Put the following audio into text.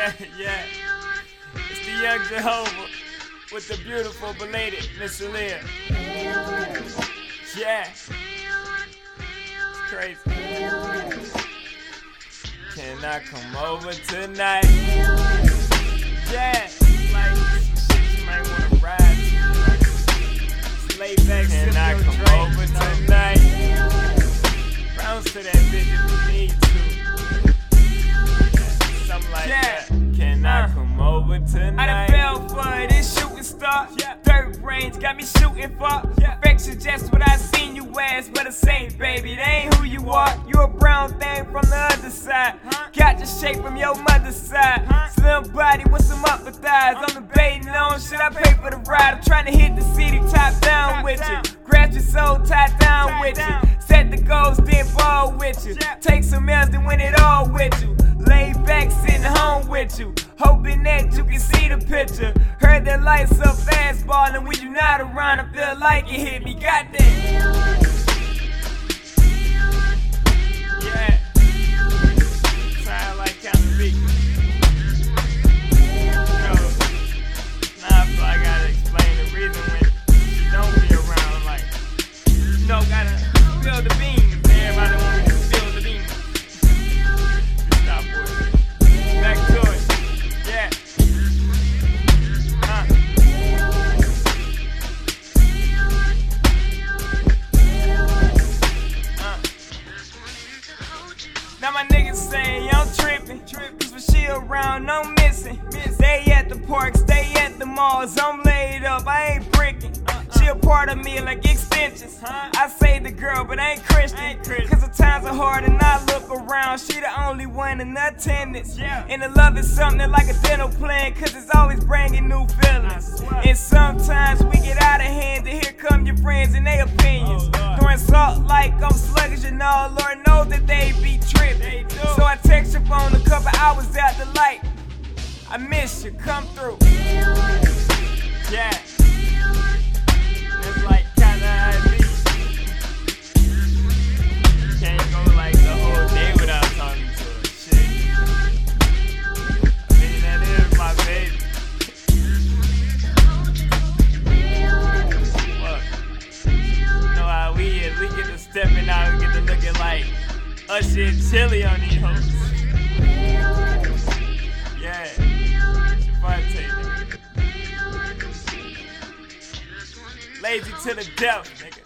Yeah, yeah. It's the young Jehovah with the beautiful belated Miss Aaliyah. Yeah. It's crazy. Can I come over tonight? Yeah. Like you might wanna ride. Just lay back, Can I come over tonight? Bounce to that bitch if you need to. Like that. Can I uh. come over tonight? I done fell for this shooting star. Dirt brains got me shooting for. Perfection just what I seen you as, but it ain't, baby. They ain't who you are. You a brown thing from the other side. Got your shape from your mother's side. Slim body with some upper thighs. I'm debating on should I pay for the ride. I'm trying to hit the city top down with you. Grab your soul, tie down with you. Set goals, then ball with you. Take some L's, then win it all with you. Lay back, sitting home with you. Hoping that you can see the picture. Heard that lights up fastball, and when you not around, I feel like it hit me. Goddamn. Yeah. Sound like Count Big. Yo, now I feel like I gotta spill the beans. Everybody me to spill the beans. Stop. Back to it. Now my niggas say I'm trippin', cause when she around, I'm missing. Stay at the park, stay at the malls, I'm laid up, I ain't brickin'. She a part of me like extensions. I say the girl, but I ain't Christian. Cause the times are hard and I look around, she the only one in attendance. And the love is something like a dental plan, cause it's always bringing new feelings. And sometimes we get out of hand, and here come your friends and their opinions. Throwing salt like I'm sluggish and all, Lord knows that they be tripping. So I text your phone a couple hours after light. I miss you, come through. Yeah. We. We get to stepping out and get to looking like Usher and Chilli on these hoes. Yeah. Javante. Lazy to the death, nigga.